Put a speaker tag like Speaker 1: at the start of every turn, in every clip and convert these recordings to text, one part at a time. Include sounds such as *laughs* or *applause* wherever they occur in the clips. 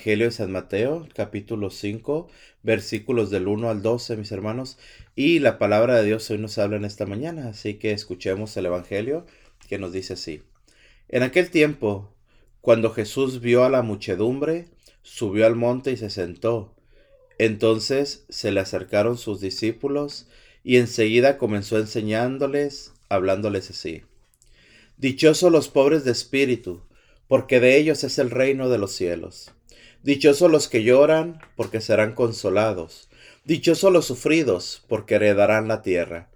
Speaker 1: Evangelio de San Mateo, capítulo 5, versículos del 1 al 12, mis hermanos. Y la palabra de Dios hoy nos habla en esta mañana, así que escuchemos el Evangelio que nos dice así. En aquel tiempo, cuando Jesús vio a la muchedumbre, subió al monte y se sentó. Entonces se le acercaron sus discípulos y enseguida comenzó enseñándoles, hablándoles así. Dichosos los pobres de espíritu, porque de ellos es el reino de los cielos. Dichosos los que lloran, porque serán consolados. Dichosos los sufridos, porque heredarán la tierra.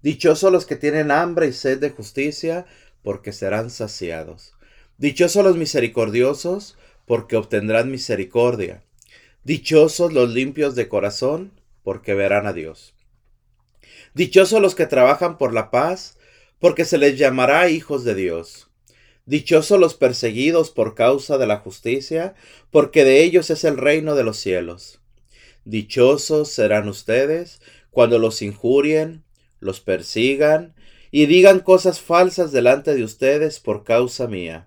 Speaker 1: Dichosos los que tienen hambre y sed de justicia, porque serán saciados. Dichosos los misericordiosos, porque obtendrán misericordia. Dichosos los limpios de corazón, porque verán a Dios. Dichosos los que trabajan por la paz, porque se les llamará hijos de Dios. Dichosos los perseguidos por causa de la justicia, porque de ellos es el reino de los cielos. Dichosos serán ustedes cuando los injurien, los persigan y digan cosas falsas delante de ustedes por causa mía.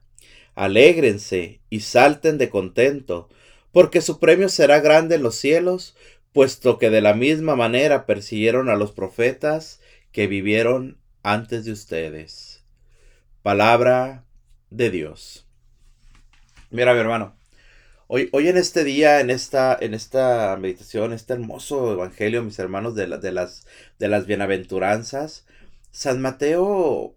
Speaker 1: Alégrense y salten de contento, porque su premio será grande en los cielos, puesto que de la misma manera persiguieron a los profetas que vivieron antes de ustedes. Palabra de Dios. Mira, mi hermano, hoy, hoy en este día, en esta, en esta meditación, este hermoso evangelio, mis hermanos, de, de, las, de las bienaventuranzas, San Mateo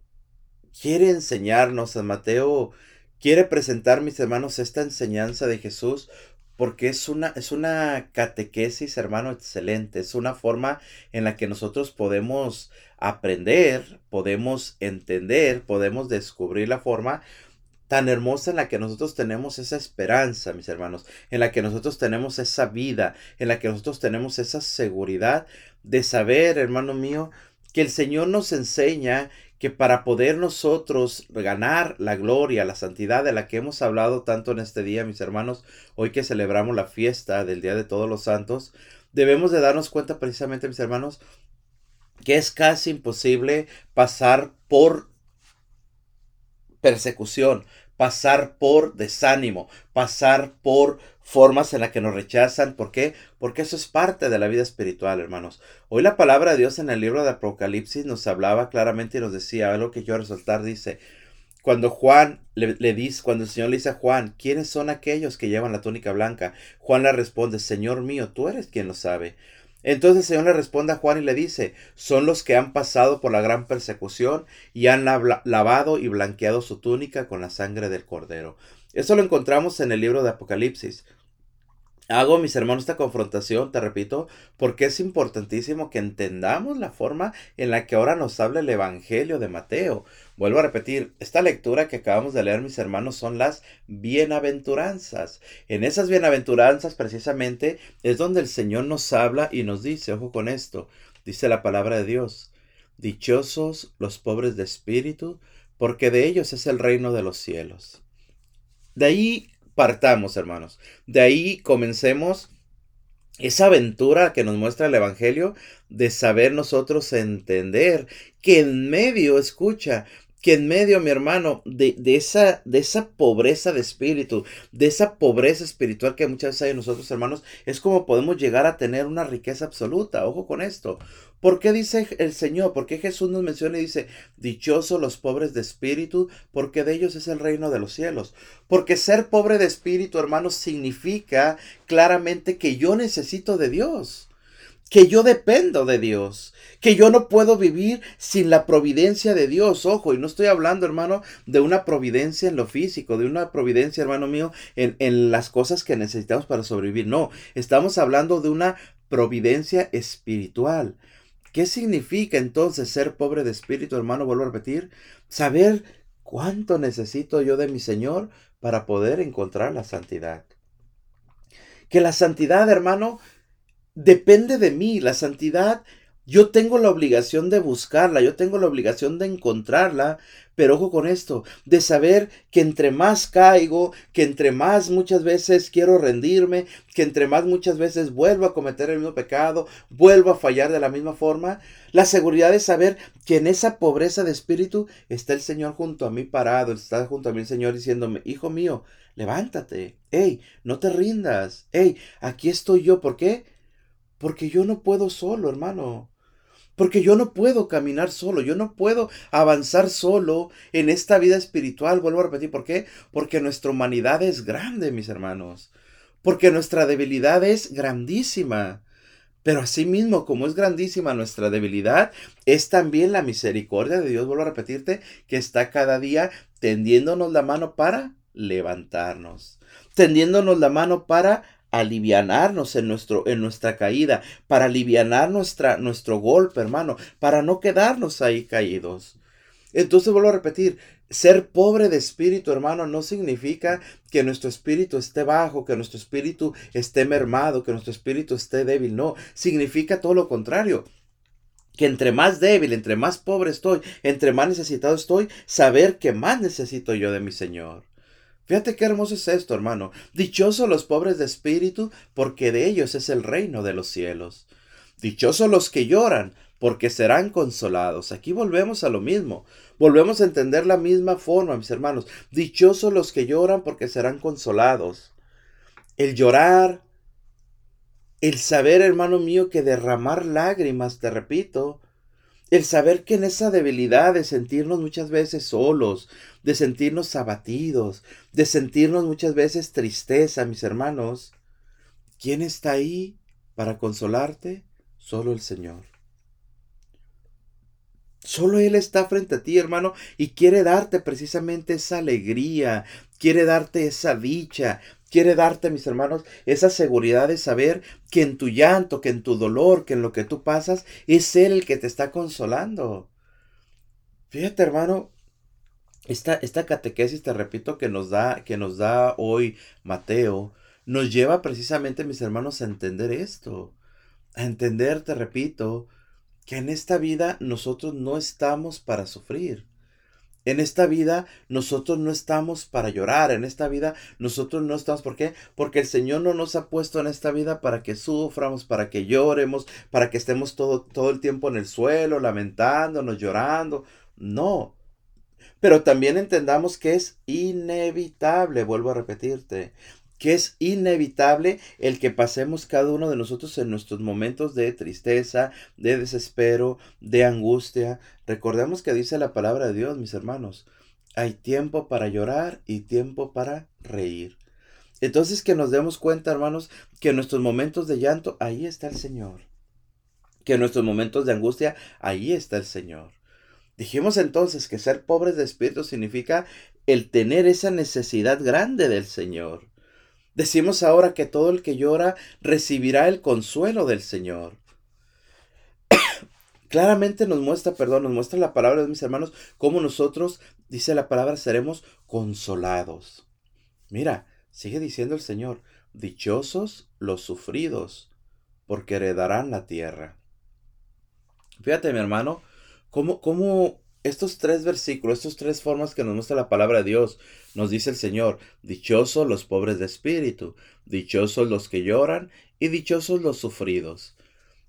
Speaker 1: quiere enseñarnos, San Mateo quiere presentar, mis hermanos, esta enseñanza de Jesús porque es una, es una catequesis, hermano, excelente. Es una forma en la que nosotros podemos aprender, podemos entender, podemos descubrir la forma tan hermosa en la que nosotros tenemos esa esperanza, mis hermanos, en la que nosotros tenemos esa vida, en la que nosotros tenemos esa seguridad de saber, hermano mío, que el Señor nos enseña que para poder nosotros ganar la gloria, la santidad de la que hemos hablado tanto en este día, mis hermanos, hoy que celebramos la fiesta del Día de Todos los Santos, debemos de darnos cuenta precisamente, mis hermanos, que es casi imposible pasar por persecución, pasar por desánimo, pasar por formas en las que nos rechazan. ¿Por qué? Porque eso es parte de la vida espiritual, hermanos. Hoy la palabra de Dios en el libro de Apocalipsis nos hablaba claramente y nos decía, algo que yo resaltar, dice, cuando Juan le, le, dice, cuando el Señor le dice a Juan, ¿quiénes son aquellos que llevan la túnica blanca? Juan le responde, Señor mío, tú eres quien lo sabe. Entonces el Señor le responde a Juan y le dice, son los que han pasado por la gran persecución y han lavado y blanqueado su túnica con la sangre del cordero. Eso lo encontramos en el libro de Apocalipsis. Hago, mis hermanos, esta confrontación, te repito, porque es importantísimo que entendamos la forma en la que ahora nos habla el Evangelio de Mateo. Vuelvo a repetir, esta lectura que acabamos de leer, mis hermanos, son las bienaventuranzas. En esas bienaventuranzas, precisamente, es donde el Señor nos habla y nos dice, ojo con esto, dice la palabra de Dios, dichosos los pobres de espíritu, porque de ellos es el reino de los cielos. De ahí partamos, hermanos. De ahí comencemos esa aventura que nos muestra el Evangelio de saber nosotros entender que en medio, escucha, que en medio, mi hermano, de, de, esa, de esa pobreza de espíritu, de esa pobreza espiritual que muchas veces hay en nosotros, hermanos, es como podemos llegar a tener una riqueza absoluta. Ojo con esto. ¿Por qué dice el Señor? ¿Por qué Jesús nos menciona y dice, dichosos los pobres de espíritu, porque de ellos es el reino de los cielos? Porque ser pobre de espíritu, hermanos, significa claramente que yo necesito de Dios que yo dependo de Dios, que yo no puedo vivir sin la providencia de Dios. Ojo, y no estoy hablando, hermano, de una providencia en lo físico, de una providencia, hermano mío, en, en las cosas que necesitamos para sobrevivir. No, estamos hablando de una providencia espiritual. ¿Qué significa entonces ser pobre de espíritu, hermano? Vuelvo a repetir, saber cuánto necesito yo de mi Señor para poder encontrar la santidad. Que la santidad, hermano, depende de mí. La santidad Yo tengo la obligación de buscarla, yo tengo la obligación de encontrarla, pero ojo con esto, de saber que entre más caigo, que entre más muchas veces quiero rendirme, que entre más muchas veces vuelvo a cometer el mismo pecado, vuelvo a fallar de la misma forma, la seguridad de saber que en esa pobreza de espíritu está el Señor junto a mí parado, está junto a mí el Señor diciéndome, hijo mío, levántate, hey, no te rindas, hey, aquí estoy yo, ¿por qué? Porque yo no puedo solo, hermano. Porque yo no puedo caminar solo, yo no puedo avanzar solo en esta vida espiritual. Vuelvo a repetir, ¿por qué? Porque nuestra humanidad es grande, mis hermanos. Porque nuestra debilidad es grandísima. Pero asimismo, como es grandísima nuestra debilidad, es también la misericordia de Dios, vuelvo a repetirte, que está cada día tendiéndonos la mano para levantarnos, tendiéndonos la mano para alivianarnos en, nuestro, en nuestra caída, para alivianar nuestra, nuestro golpe, hermano, para no quedarnos ahí caídos. Entonces vuelvo a repetir, ser pobre de espíritu, hermano, no significa que nuestro espíritu esté bajo, que nuestro espíritu esté mermado, que nuestro espíritu esté débil. No, significa todo lo contrario. Que entre más débil, entre más pobre estoy, entre más necesitado estoy, saber que más necesito yo de mi Señor. Fíjate qué hermoso es esto, hermano. Dichosos los pobres de espíritu, porque de ellos es el reino de los cielos. Dichosos los que lloran, porque serán consolados. Aquí volvemos a lo mismo. Volvemos a entender la misma forma, mis hermanos. Dichosos los que lloran, porque serán consolados. El llorar, el saber, hermano mío, que derramar lágrimas, te repito, el saber que en esa debilidad de sentirnos muchas veces solos, de sentirnos abatidos, de sentirnos muchas veces tristeza, mis hermanos, ¿quién está ahí para consolarte? Solo el Señor. Solo Él está frente a ti, hermano, y quiere darte precisamente esa alegría, quiere darte esa dicha, quiere darte, mis hermanos, esa seguridad de saber que en tu llanto, que en tu dolor, que en lo que tú pasas, es Él el que te está consolando. Fíjate, hermano, esta, esta catequesis, te repito, que nos da, que nos da hoy Mateo, nos lleva precisamente, mis hermanos, a entender esto. A entender, te repito, que en esta vida nosotros no estamos para sufrir. En esta vida nosotros no estamos para llorar, en esta vida nosotros no estamos, ¿por qué? Porque el Señor no nos ha puesto en esta vida para que suframos, para que lloremos, para que estemos todo, todo el tiempo en el suelo, lamentándonos, llorando. No. Pero también entendamos que es inevitable, vuelvo a repetirte, que es inevitable el que pasemos cada uno de nosotros en nuestros momentos de tristeza, de desespero, de angustia. Recordemos que dice la palabra de Dios, mis hermanos, hay tiempo para llorar y tiempo para reír. Entonces que nos demos cuenta, hermanos, que en nuestros momentos de llanto, ahí está el Señor. Que en nuestros momentos de angustia, ahí está el Señor. Dijimos entonces que ser pobres de espíritu significa el tener esa necesidad grande del Señor. Decimos ahora que todo el que llora recibirá el consuelo del Señor. *coughs* Claramente nos muestra, perdón, nos muestra la palabra de mis hermanos, cómo nosotros, dice la palabra, seremos consolados. Mira, sigue diciendo el Señor, dichosos los sufridos, porque heredarán la tierra. Fíjate, mi hermano, cómo, cómo estos tres versículos, estas tres formas que nos muestra la palabra de Dios, nos dice el Señor, dichosos los pobres de espíritu, dichosos los que lloran y dichosos los sufridos.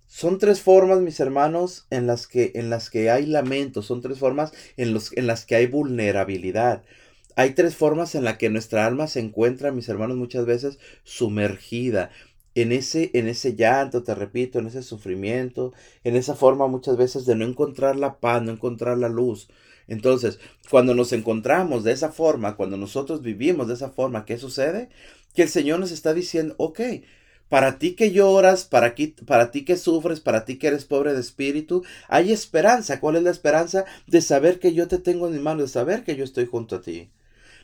Speaker 1: Son tres formas, mis hermanos, en las que, en las que hay lamento, son tres formas en, los, en las que hay vulnerabilidad. Hay tres formas en las que nuestra alma se encuentra, mis hermanos, muchas veces sumergida en ese, en ese llanto, te repito, en ese sufrimiento, en esa forma muchas veces de no encontrar la paz, no encontrar la luz. Entonces, cuando nos encontramos de esa forma, cuando nosotros vivimos de esa forma, ¿qué sucede? Que el Señor nos está diciendo, ok, para ti que lloras, para, para ti que sufres, para ti que eres pobre de espíritu, hay esperanza. ¿Cuál es la esperanza? De saber que yo te tengo en mi mano, de saber que yo estoy junto a ti.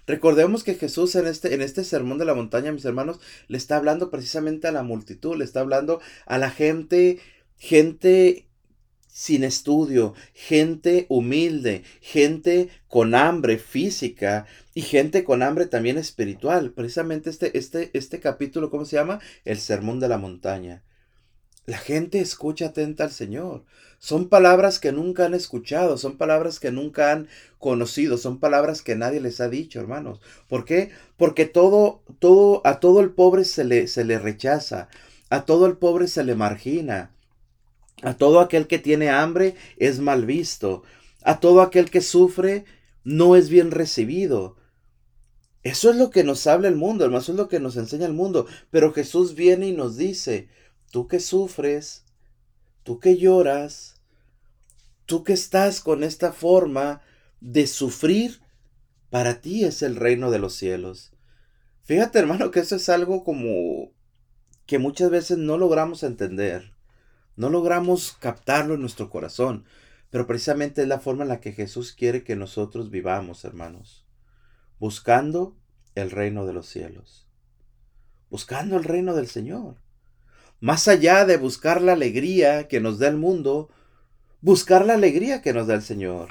Speaker 1: Recordemos que Jesús en este, en este sermón de la montaña, mis hermanos, le está hablando precisamente a la multitud, le está hablando a la gente, gente sin estudio, gente humilde, gente con hambre física y gente con hambre también espiritual. Precisamente este, este, este capítulo, ¿cómo se llama? El sermón de la montaña. La gente escucha atenta al Señor. Son palabras que nunca han escuchado, son palabras que nunca han conocido, son palabras que nadie les ha dicho, hermanos. ¿Por qué? Porque todo, todo, a todo el pobre se le, se le rechaza, a todo el pobre se le margina, a todo aquel que tiene hambre es mal visto, a todo aquel que sufre no es bien recibido. Eso es lo que nos habla el mundo, hermano, eso es lo que nos enseña el mundo. Pero Jesús viene y nos dice, tú que sufres, tú que lloras, tú que estás con esta forma de sufrir, para ti es el reino de los cielos. Fíjate hermano que eso es algo como que muchas veces no logramos entender, no logramos captarlo en nuestro corazón, pero precisamente es la forma en la que Jesús quiere que nosotros vivamos, hermanos, buscando el reino de los cielos, buscando el reino del Señor. Más allá de buscar la alegría que nos da el mundo, buscar la alegría que nos da el Señor.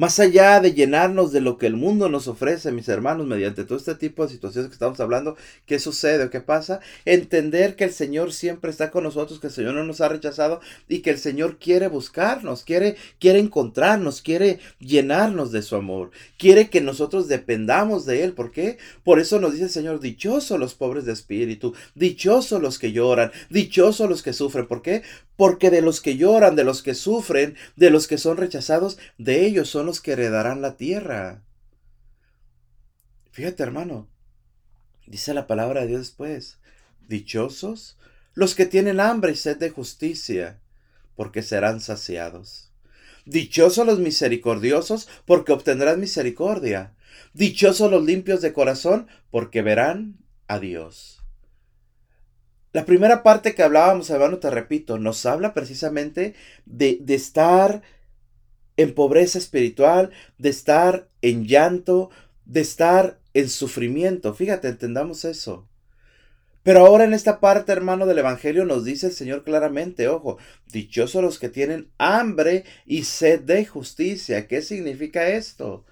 Speaker 1: Más allá de llenarnos de lo que el mundo nos ofrece, mis hermanos, mediante todo este tipo de situaciones que estamos hablando, ¿qué sucede o qué pasa? Entender que el Señor siempre está con nosotros, que el Señor no nos ha rechazado y que el Señor quiere buscarnos, quiere, quiere encontrarnos, quiere llenarnos de su amor, quiere que nosotros dependamos de Él. ¿Por qué? Por eso nos dice el Señor, dichosos los pobres de espíritu, dichosos los que lloran, dichosos los que sufren. ¿Por qué? Porque de los que lloran, de los que sufren, de los que son rechazados, de ellos son que heredarán la tierra. Fíjate, hermano, dice la palabra de Dios después, dichosos los que tienen hambre y sed de justicia, porque serán saciados. Dichosos los misericordiosos, porque obtendrán misericordia. Dichosos los limpios de corazón, porque verán a Dios. La primera parte que hablábamos, hermano, te repito, nos habla precisamente de, de estar en pobreza espiritual, de estar en llanto, de estar en sufrimiento. Fíjate, entendamos eso. Pero ahora en esta parte, hermano, del Evangelio nos dice el Señor claramente, ojo, dichosos los que tienen hambre y sed de justicia. ¿Qué significa esto?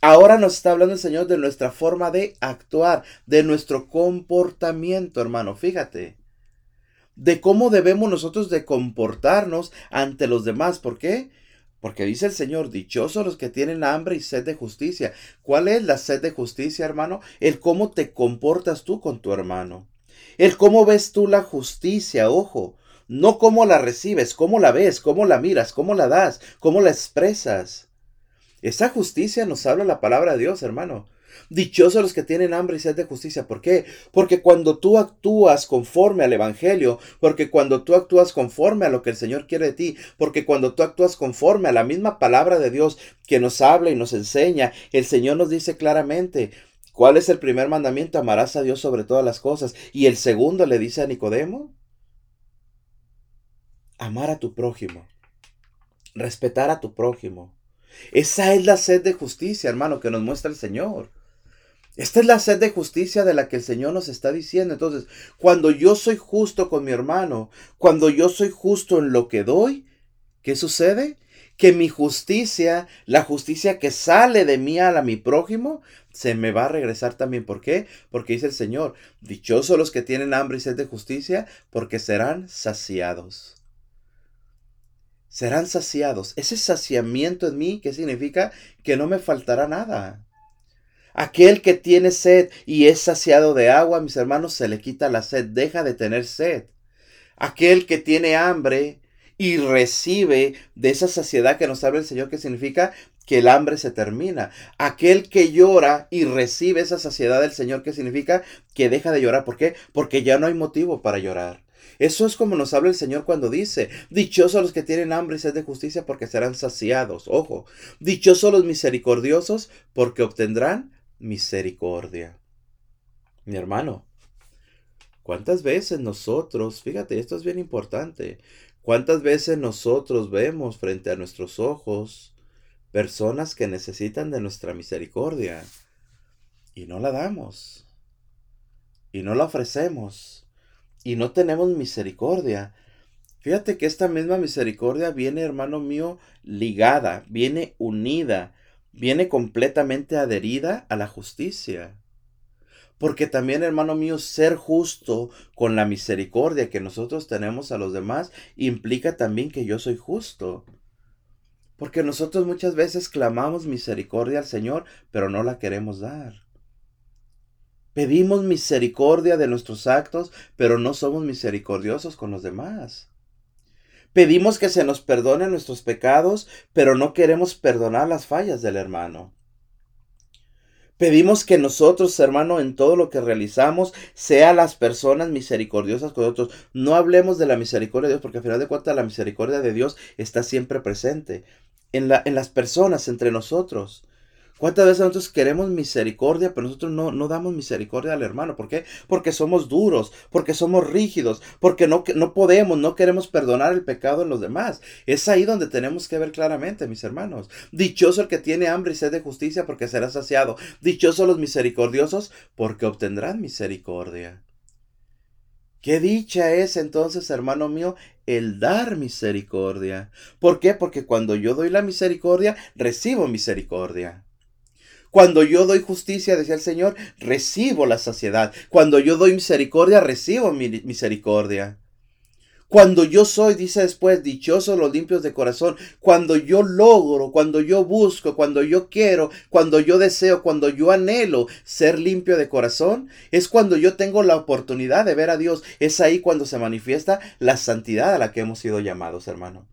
Speaker 1: Ahora nos está hablando el Señor de nuestra forma de actuar, de nuestro comportamiento, hermano. Fíjate, de cómo debemos nosotros de comportarnos ante los demás. ¿Por qué? Porque dice el Señor, dichosos los que tienen hambre y sed de justicia. ¿Cuál es la sed de justicia, hermano? El cómo te comportas tú con tu hermano. El cómo ves tú la justicia, ojo. No cómo la recibes, cómo la ves, cómo la miras, cómo la das, cómo la expresas. Esa justicia nos habla la palabra de Dios, hermano. Dichosos los que tienen hambre y sed de justicia. ¿Por qué? Porque cuando tú actúas conforme al Evangelio, porque cuando tú actúas conforme a lo que el Señor quiere de ti, porque cuando tú actúas conforme a la misma palabra de Dios que nos habla y nos enseña, el Señor nos dice claramente, ¿cuál es el primer mandamiento? Amarás a Dios sobre todas las cosas. Y el segundo le dice a Nicodemo, amar a tu prójimo, respetar a tu prójimo. Esa es la sed de justicia, hermano, que nos muestra el Señor. Esta es la sed de justicia de la que el Señor nos está diciendo. Entonces, cuando yo soy justo con mi hermano, cuando yo soy justo en lo que doy, ¿qué sucede? Que mi justicia, la justicia que sale de mí a mi prójimo, se me va a regresar también. ¿Por qué? Porque dice el Señor, dichosos los que tienen hambre y sed de justicia, porque serán saciados. Serán saciados. Ese saciamiento en mí, ¿qué significa? Que no me faltará nada. Aquel que tiene sed y es saciado de agua, mis hermanos, se le quita la sed, deja de tener sed. Aquel que tiene hambre y recibe de esa saciedad que nos habla el Señor, que significa que el hambre se termina. Aquel que llora y recibe esa saciedad del Señor, que significa que deja de llorar. ¿Por qué? Porque ya no hay motivo para llorar. Eso es como nos habla el Señor cuando dice, dichosos los que tienen hambre y sed de justicia porque serán saciados. Ojo, dichosos los misericordiosos porque obtendrán misericordia. Mi hermano, ¿cuántas veces nosotros, fíjate, esto es bien importante, cuántas veces nosotros vemos frente a nuestros ojos personas que necesitan de nuestra misericordia y no la damos y no la ofrecemos y no tenemos misericordia? Fíjate que esta misma misericordia viene, hermano mío, ligada, viene unida viene completamente adherida a la justicia. Porque también, hermano mío, ser justo con la misericordia que nosotros tenemos a los demás implica también que yo soy justo. Porque nosotros muchas veces clamamos misericordia al Señor, pero no la queremos dar. Pedimos misericordia de nuestros actos, pero no somos misericordiosos con los demás. Pedimos que se nos perdone nuestros pecados, pero no queremos perdonar las fallas del hermano. Pedimos que nosotros, hermano, en todo lo que realizamos, sea las personas misericordiosas con otros. No hablemos de la misericordia de Dios, porque al final de cuentas la misericordia de Dios está siempre presente en, la, en las personas, entre nosotros. ¿Cuántas veces nosotros queremos misericordia, pero nosotros no, no, damos misericordia al hermano? ¿Por qué? Porque somos duros, porque somos rígidos, porque no, no podemos, no queremos perdonar el pecado en los demás. Es ahí donde tenemos que ver claramente, mis hermanos. Dichoso el que tiene hambre y sed de justicia, porque será saciado. Dichosos los misericordiosos, porque obtendrán misericordia. Qué dicha es entonces, hermano mío, el dar misericordia. ¿Por qué? Porque cuando yo doy la misericordia, recibo misericordia. Cuando yo doy justicia, decía el Señor, recibo la saciedad. Cuando yo doy misericordia, recibo mi misericordia. Cuando yo soy, dice después, dichosos los limpios de corazón, cuando yo logro, cuando yo busco, cuando yo quiero, cuando yo deseo, cuando yo anhelo ser limpio de corazón, es cuando yo tengo la oportunidad de ver a Dios. Es ahí cuando se manifiesta la santidad a la que hemos sido llamados, hermano.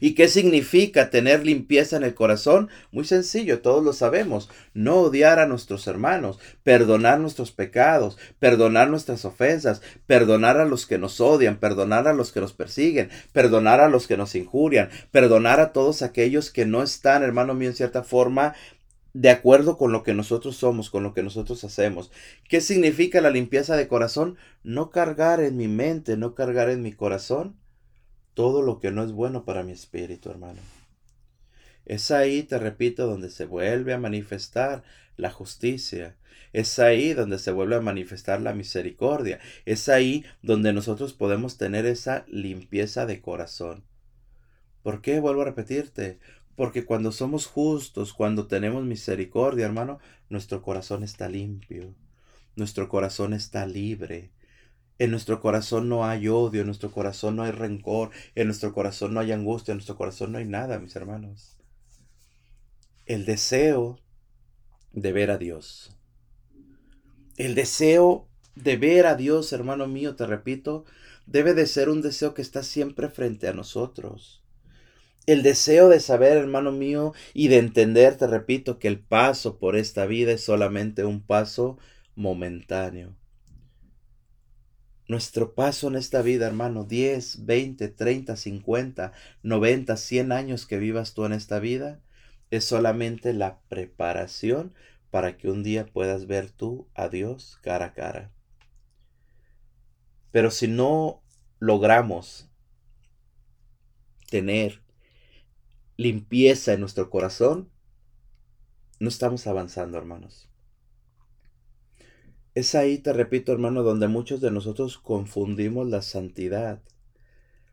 Speaker 1: ¿Y qué significa tener limpieza en el corazón? Muy sencillo, todos lo sabemos. No odiar a nuestros hermanos, perdonar nuestros pecados, perdonar nuestras ofensas, perdonar a los que nos odian, perdonar a los que nos persiguen, perdonar a los que nos injurian, perdonar a todos aquellos que no están, hermano mío, en cierta forma de acuerdo con lo que nosotros somos, con lo que nosotros hacemos. ¿Qué significa la limpieza de corazón? No cargar en mi mente, no cargar en mi corazón todo lo que no es bueno para mi espíritu, hermano. Es ahí, te repito, donde se vuelve a manifestar la justicia. Es ahí donde se vuelve a manifestar la misericordia. Es ahí donde nosotros podemos tener esa limpieza de corazón. ¿Por qué? Vuelvo a repetirte. Porque cuando somos justos, cuando tenemos misericordia, hermano, nuestro corazón está limpio. Nuestro corazón está libre. En nuestro corazón no hay odio, en nuestro corazón no hay rencor, en nuestro corazón no hay angustia, en nuestro corazón no hay nada, mis hermanos. El deseo de ver a Dios. El deseo de ver a Dios, hermano mío, te repito, debe de ser un deseo que está siempre frente a nosotros. El deseo de saber, hermano mío, y de entender, te repito, que el paso por esta vida es solamente un paso momentáneo nuestro paso en esta vida, hermano, 10, 20, 30, 50, 90, 100 años que vivas tú en esta vida, es solamente la preparación para que un día puedas ver tú a Dios cara a cara. Pero si no logramos tener limpieza en nuestro corazón, no estamos avanzando, hermanos. Es ahí, te repito, hermano, donde muchos de nosotros confundimos la santidad.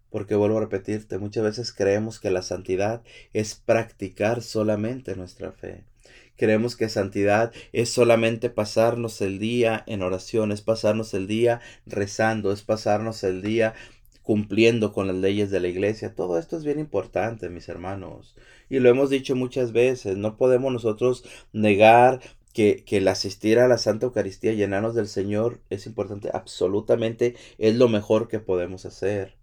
Speaker 1: Porque vuelvo a repetirte, muchas veces creemos que la santidad es practicar solamente nuestra fe. Creemos que santidad es solamente pasarnos el día en oración, es pasarnos el día rezando, es pasarnos el día cumpliendo con las leyes de la iglesia. Todo esto es bien importante, mis hermanos. Y lo hemos dicho muchas veces, no podemos nosotros negar que, el asistir a la Santa Eucaristía, llenarnos del Señor, es importante, absolutamente es lo mejor que podemos hacer.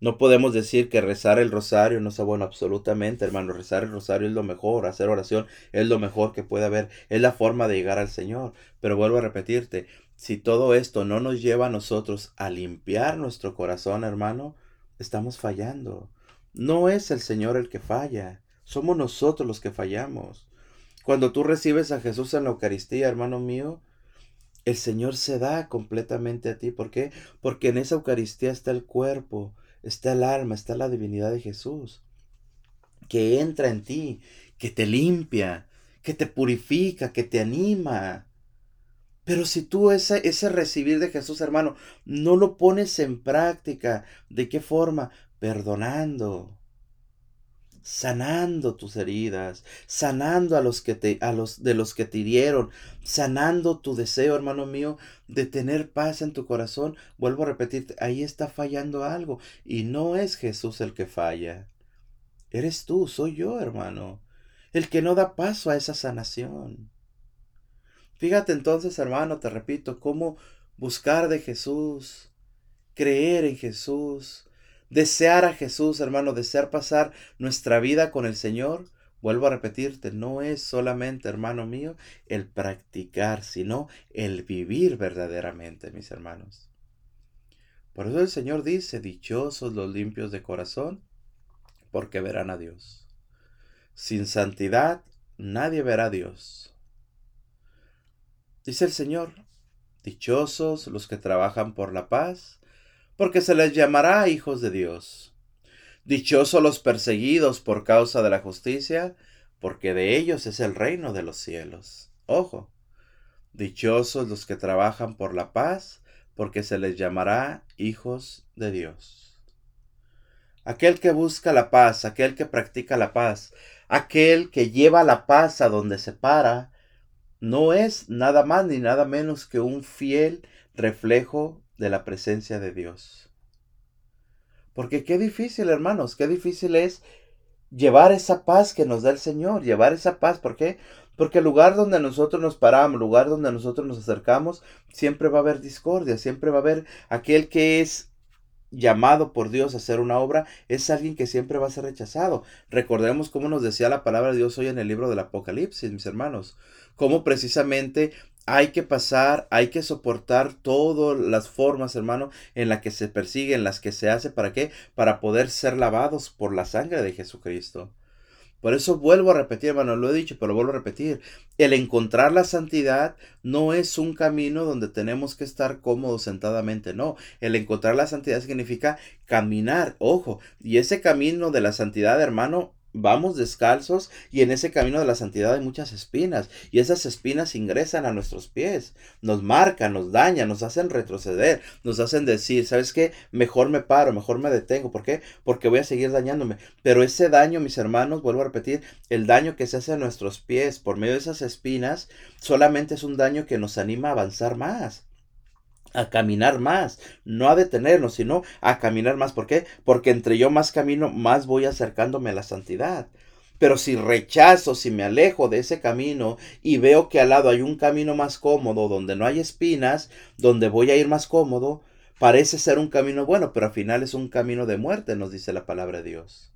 Speaker 1: No podemos decir que rezar el rosario no sea bueno, absolutamente, hermano. Rezar el rosario es lo mejor, hacer oración es lo mejor que puede haber, es la forma de llegar al Señor. Pero vuelvo a repetirte, si todo esto no nos lleva a nosotros a limpiar nuestro corazón, hermano, estamos fallando. No es el Señor el que falla, somos nosotros los que fallamos. Cuando tú recibes a Jesús en la Eucaristía, hermano mío, el Señor se da completamente a ti. ¿Por qué? Porque en esa Eucaristía está el cuerpo, está el alma, está la divinidad de Jesús, que entra en ti, que te limpia, que te purifica, que te anima. Pero si tú ese, ese recibir de Jesús, hermano, no lo pones en práctica, ¿de qué forma? Perdonando, sanando tus heridas, sanando a los que te a los de los que te hirieron, sanando tu deseo, hermano mío, de tener paz en tu corazón. Vuelvo a repetirte, ahí está fallando algo y no es Jesús el que falla. Eres tú, soy yo, hermano, el que no da paso a esa sanación. Fíjate entonces, hermano, te repito, cómo buscar de Jesús, creer en Jesús, desear a Jesús, hermano, desear pasar nuestra vida con el Señor, vuelvo a repetirte, no es solamente, hermano mío, el practicar, sino el vivir verdaderamente, mis hermanos. Por eso el Señor dice, dichosos los limpios de corazón, porque verán a Dios. Sin santidad nadie verá a Dios. Dice el Señor, dichosos los que trabajan por la paz, porque se les llamará hijos de Dios. Dichosos los perseguidos por causa de la justicia, porque de ellos es el reino de los cielos. Ojo, dichosos los que trabajan por la paz, porque se les llamará hijos de Dios. Aquel que busca la paz, aquel que practica la paz, aquel que lleva la paz a donde se para, no es nada más ni nada menos que un fiel reflejo de la presencia de Dios. Porque qué difícil, hermanos, qué difícil es llevar esa paz que nos da el Señor, llevar esa paz. ¿Por qué? Porque el lugar donde nosotros nos paramos, lugar donde nosotros nos acercamos, siempre va a haber discordia, siempre va a haber aquel que es llamado por Dios a hacer una obra, es alguien que siempre va a ser rechazado. Recordemos cómo nos decía la palabra de Dios hoy en el libro del Apocalipsis, mis hermanos, cómo precisamente hay que pasar, hay que soportar todas las formas, hermano, en las que se persigue, en las que se hace. ¿Para qué? Para poder ser lavados por la sangre de Jesucristo. Por eso vuelvo a repetir, hermano, lo he dicho, pero vuelvo a repetir. El encontrar la santidad no es un camino donde tenemos que estar cómodos sentadamente, no. El encontrar la santidad significa caminar, ojo. Y ese camino de la santidad, hermano, vamos descalzos y en ese camino de la santidad hay muchas espinas y esas espinas ingresan a nuestros pies, nos marcan, nos dañan, nos hacen retroceder, nos hacen decir, ¿sabes qué? Mejor me paro, mejor me detengo. ¿Por qué? Porque voy a seguir dañándome. Pero ese daño, mis hermanos, vuelvo a repetir, el daño que se hace a nuestros pies por medio de esas espinas solamente es un daño que nos anima a avanzar más a caminar más, no a detenernos, sino a caminar más. ¿Por qué? Porque entre yo más camino, más voy acercándome a la santidad. Pero si rechazo, si me alejo de ese camino y veo que al lado hay un camino más cómodo, donde no hay espinas, donde voy a ir más cómodo, parece ser un camino bueno, pero al final es un camino de muerte, nos dice la palabra de Dios.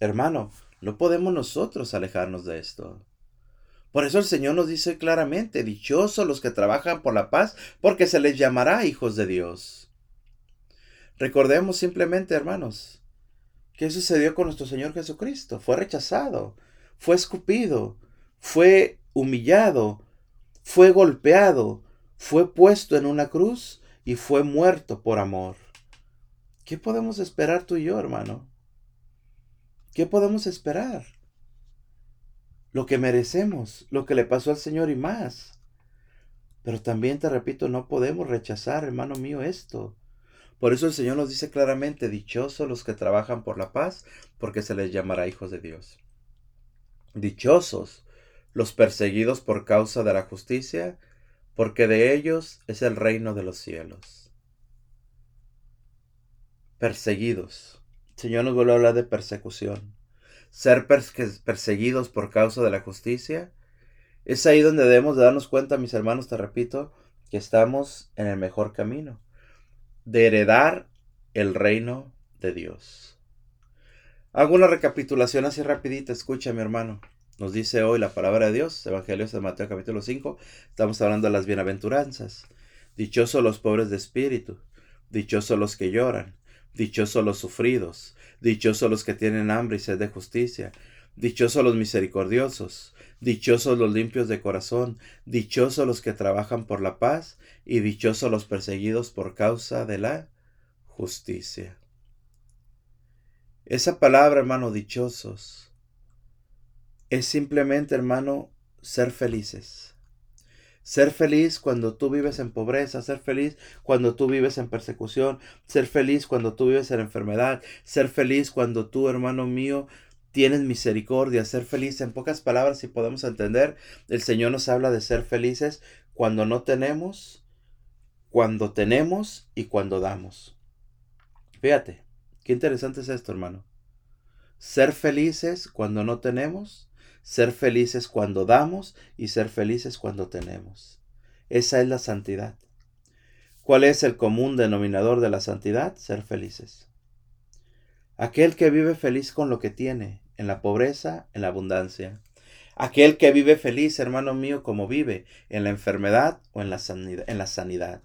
Speaker 1: Hermano, no podemos nosotros alejarnos de esto. Por eso el Señor nos dice claramente, dichosos los que trabajan por la paz, porque se les llamará hijos de Dios. Recordemos simplemente, hermanos, qué sucedió con nuestro Señor Jesucristo. Fue rechazado, fue escupido, fue humillado, fue golpeado, fue puesto en una cruz y fue muerto por amor. ¿Qué podemos esperar tú y yo, hermano? ¿Qué podemos esperar? Lo que merecemos, lo que le pasó al Señor y más. Pero también te repito, no podemos rechazar, hermano mío, esto. Por eso el Señor nos dice claramente, dichosos los que trabajan por la paz, porque se les llamará hijos de Dios. Dichosos los perseguidos por causa de la justicia, porque de ellos es el reino de los cielos. Perseguidos. El Señor nos vuelve a hablar de persecución ser perseguidos por causa de la justicia, es ahí donde debemos de darnos cuenta, mis hermanos, te repito, que estamos en el mejor camino, de heredar el reino de Dios. Hago una recapitulación así rapidita, escucha mi hermano. Nos dice hoy la palabra de Dios, Evangelio de Mateo capítulo 5, estamos hablando de las bienaventuranzas. Dichosos los pobres de espíritu, dichosos los que lloran, dichosos los sufridos, Dichosos los que tienen hambre y sed de justicia. Dichosos los misericordiosos. Dichosos los limpios de corazón. Dichosos los que trabajan por la paz. Y dichosos los perseguidos por causa de la justicia. Esa palabra, hermano, dichosos, es simplemente, hermano, ser felices. Ser feliz cuando tú vives en pobreza, ser feliz cuando tú vives en persecución, ser feliz cuando tú vives en enfermedad, ser feliz cuando tú, hermano mío, tienes misericordia, ser feliz. En pocas palabras, si podemos entender, el Señor nos habla de ser felices cuando no tenemos, cuando tenemos y cuando damos. Fíjate, qué interesante es esto, hermano. Ser felices cuando no tenemos, ser felices cuando damos y ser felices cuando tenemos. Esa es la santidad. ¿Cuál es el común denominador de la santidad? Ser felices. Aquel que vive feliz con lo que tiene, en la pobreza, en la abundancia. Aquel que vive feliz, hermano mío, como vive, en la enfermedad o en la sanidad. En la sanidad.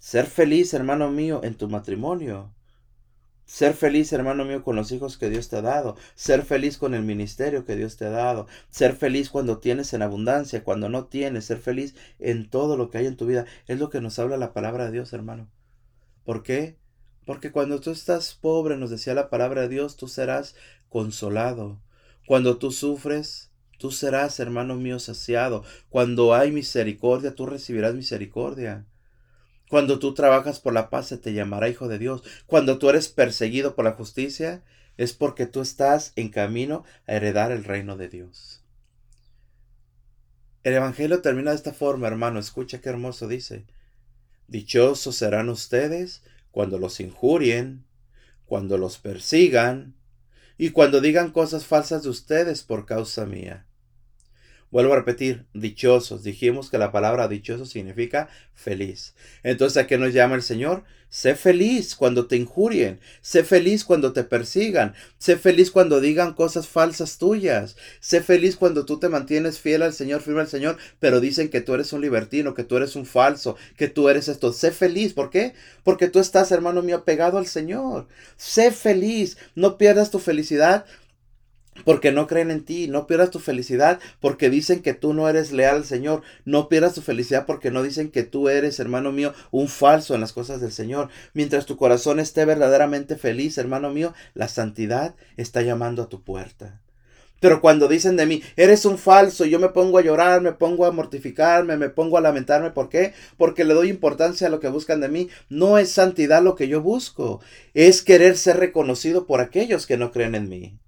Speaker 1: Ser feliz, hermano mío, en tu matrimonio. Ser feliz, hermano mío, con los hijos que Dios te ha dado. Ser feliz con el ministerio que Dios te ha dado. Ser feliz cuando tienes en abundancia, cuando no tienes. Ser feliz en todo lo que hay en tu vida. Es lo que nos habla la palabra de Dios, hermano. ¿Por qué? Porque cuando tú estás pobre, nos decía la palabra de Dios, tú serás consolado. Cuando tú sufres, tú serás, hermano mío, saciado. Cuando hay misericordia, tú recibirás misericordia. Cuando tú trabajas por la paz, se te llamará hijo de Dios. Cuando tú eres perseguido por la justicia, es porque tú estás en camino a heredar el reino de Dios. El Evangelio termina de esta forma, hermano. Escucha qué hermoso dice. Dichosos serán ustedes cuando los injurien, cuando los persigan y cuando digan cosas falsas de ustedes por causa mía. Vuelvo a repetir, dichosos. Dijimos que la palabra dichoso significa feliz. Entonces, ¿a qué nos llama el Señor? Sé feliz cuando te injurien. Sé feliz cuando te persigan. Sé feliz cuando digan cosas falsas tuyas. Sé feliz cuando tú te mantienes fiel al Señor, firme al Señor, pero dicen que tú eres un libertino, que tú eres un falso, que tú eres esto. Sé feliz. ¿Por qué? Porque tú estás, hermano mío, pegado al Señor. Sé feliz. No pierdas tu felicidad porque no creen en ti. No pierdas tu felicidad porque dicen que tú no eres leal al Señor. No pierdas tu felicidad porque no dicen que tú eres, hermano mío, un falso en las cosas del Señor. Mientras tu corazón esté verdaderamente feliz, hermano mío, la santidad está llamando a tu puerta. Pero cuando dicen de mí, eres un falso, yo me pongo a llorar, me pongo a mortificarme, me pongo a lamentarme. ¿Por qué? Porque le doy importancia a lo que buscan de mí. No es santidad lo que yo busco, es querer ser reconocido por aquellos que no creen en mí.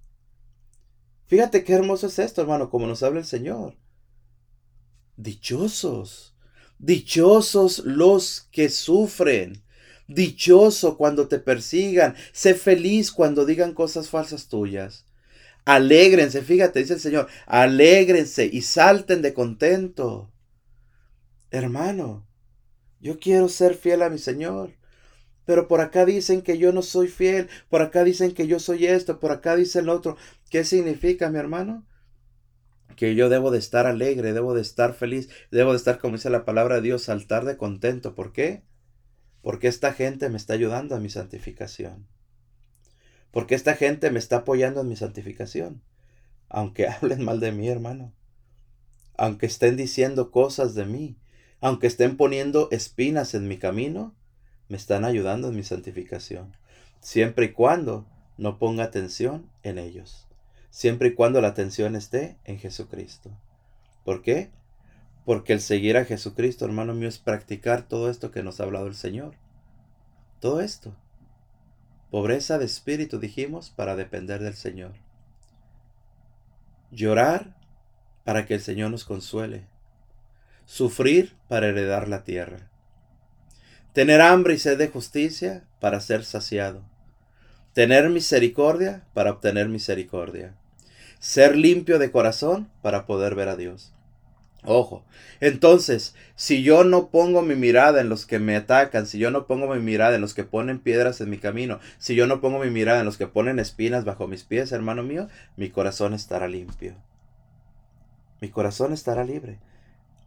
Speaker 1: Fíjate qué hermoso es esto, hermano, como nos habla el Señor. Dichosos, dichosos los que sufren. Dichoso cuando te persigan. Sé feliz cuando digan cosas falsas tuyas. Alégrense, fíjate, dice el Señor, alégrense y salten de contento. Hermano, yo quiero ser fiel a mi Señor. Pero por acá dicen que yo no soy fiel, por acá dicen que yo soy esto, por acá dicen lo otro. ¿Qué significa, mi hermano? Que yo debo de estar alegre, debo de estar feliz, debo de estar, como dice la palabra de Dios, saltar de contento. ¿Por qué? Porque esta gente me está ayudando a mi santificación. Porque esta gente me está apoyando en mi santificación. Aunque *laughs* hablen mal de mí, hermano. Aunque estén diciendo cosas de mí. Aunque estén poniendo espinas en mi camino me están ayudando en mi santificación, siempre y cuando no ponga atención en ellos, siempre y cuando la atención esté en Jesucristo. ¿Por qué? Porque el seguir a Jesucristo, hermano mío, es practicar todo esto que nos ha hablado el Señor. Todo esto. Pobreza de espíritu, dijimos, para depender del Señor. Llorar para que el Señor nos consuele. Sufrir para heredar la tierra. Tener hambre y sed de justicia para ser saciado. Tener misericordia para obtener misericordia. Ser limpio de corazón para poder ver a Dios. Ojo, entonces, si yo no pongo mi mirada en los que me atacan, si yo no pongo mi mirada en los que ponen piedras en mi camino, si yo no pongo mi mirada en los que ponen espinas bajo mis pies, hermano mío, mi corazón estará limpio. Mi corazón estará libre.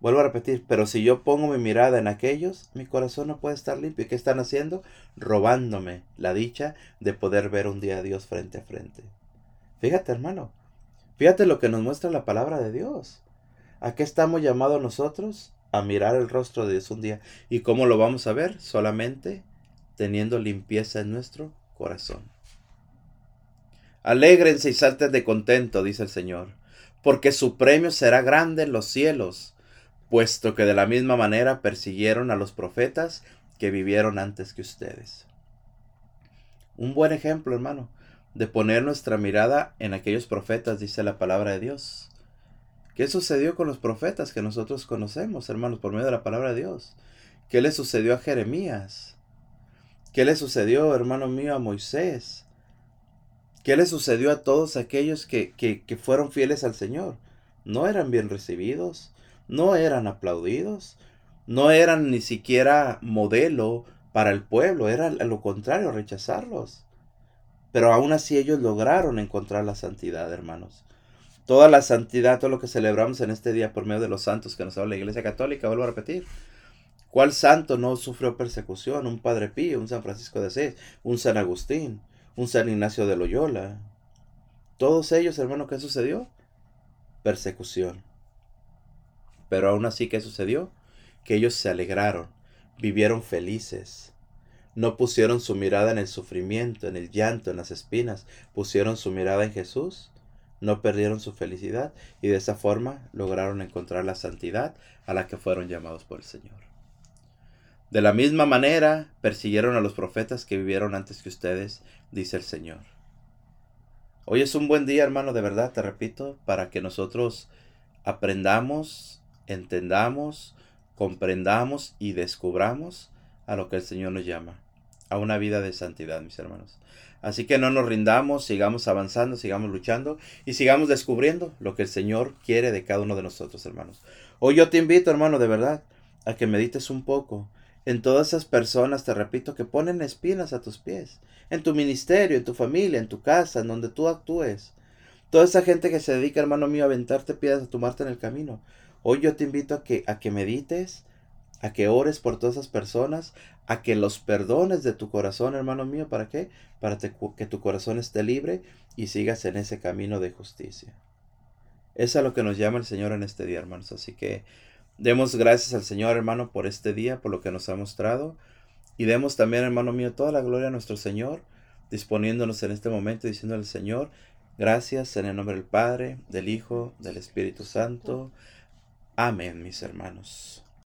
Speaker 1: Vuelvo a repetir, pero si yo pongo mi mirada en aquellos, mi corazón no puede estar limpio. ¿Y qué están haciendo? Robándome la dicha de poder ver un día a Dios frente a frente. Fíjate, hermano. Fíjate lo que nos muestra la palabra de Dios. ¿A qué estamos llamados nosotros? A mirar el rostro de Dios un día. ¿Y cómo lo vamos a ver? Solamente teniendo limpieza en nuestro corazón. Alégrense y salten de contento, dice el Señor, porque su premio será grande en los cielos puesto que de la misma manera persiguieron a los profetas que vivieron antes que ustedes. Un buen ejemplo, hermano, de poner nuestra mirada en aquellos profetas, dice la palabra de Dios. ¿Qué sucedió con los profetas que nosotros conocemos, hermanos, por medio de la palabra de Dios? ¿Qué le sucedió a Jeremías? ¿Qué le sucedió, hermano mío, a Moisés? ¿Qué le sucedió a todos aquellos que, que, que fueron fieles al Señor? No eran bien recibidos, no eran aplaudidos, no eran ni siquiera modelo para el pueblo, era lo contrario, rechazarlos. Pero aún así ellos lograron encontrar la santidad, hermanos. Toda la santidad, todo lo que celebramos en este día por medio de los santos que nos habla la Iglesia Católica, vuelvo a repetir. ¿Cuál santo no sufrió persecución? Un Padre Pío, un San Francisco de Asís, un San Agustín, un San Ignacio de Loyola. Todos ellos, hermano, ¿qué sucedió? Persecución. Pero aún así, ¿qué sucedió? Que ellos se alegraron, vivieron felices. No pusieron su mirada en el sufrimiento, en el llanto, en las espinas, pusieron su mirada en Jesús, no perdieron su felicidad y de esa forma lograron encontrar la santidad a la que fueron llamados por el Señor. De la misma manera persiguieron a los profetas que vivieron antes que ustedes, dice el Señor. Hoy es un buen día, hermano, de verdad, te repito, para que nosotros aprendamos entendamos, comprendamos y descubramos a lo que el Señor nos llama, a una vida de santidad, mis hermanos. Así que no nos rindamos, sigamos avanzando, sigamos luchando y sigamos descubriendo lo que el Señor quiere de cada uno de nosotros, hermanos. Hoy yo te invito, hermano, de verdad, a que medites un poco en todas esas personas, te repito, que ponen espinas a tus pies, en tu ministerio, en tu familia, en tu casa, en donde tú actúes. Toda esa gente que se dedica, hermano mío, a aventarte piedras, a tomarte en el camino. Hoy yo te invito a que, a que medites, a que ores por todas esas personas, a que los perdones de tu corazón, hermano mío. ¿Para qué? Para que tu corazón esté libre y sigas en ese camino de justicia. Es a lo que nos llama el Señor en este día, hermanos. Así que demos gracias al Señor, hermano, por este día, por lo que nos ha mostrado. Y demos también, hermano mío, toda la gloria a nuestro Señor, disponiéndonos en este momento, diciendo al Señor, gracias en el nombre del Padre, del Hijo, del Espíritu Santo. Amén, mis hermanos.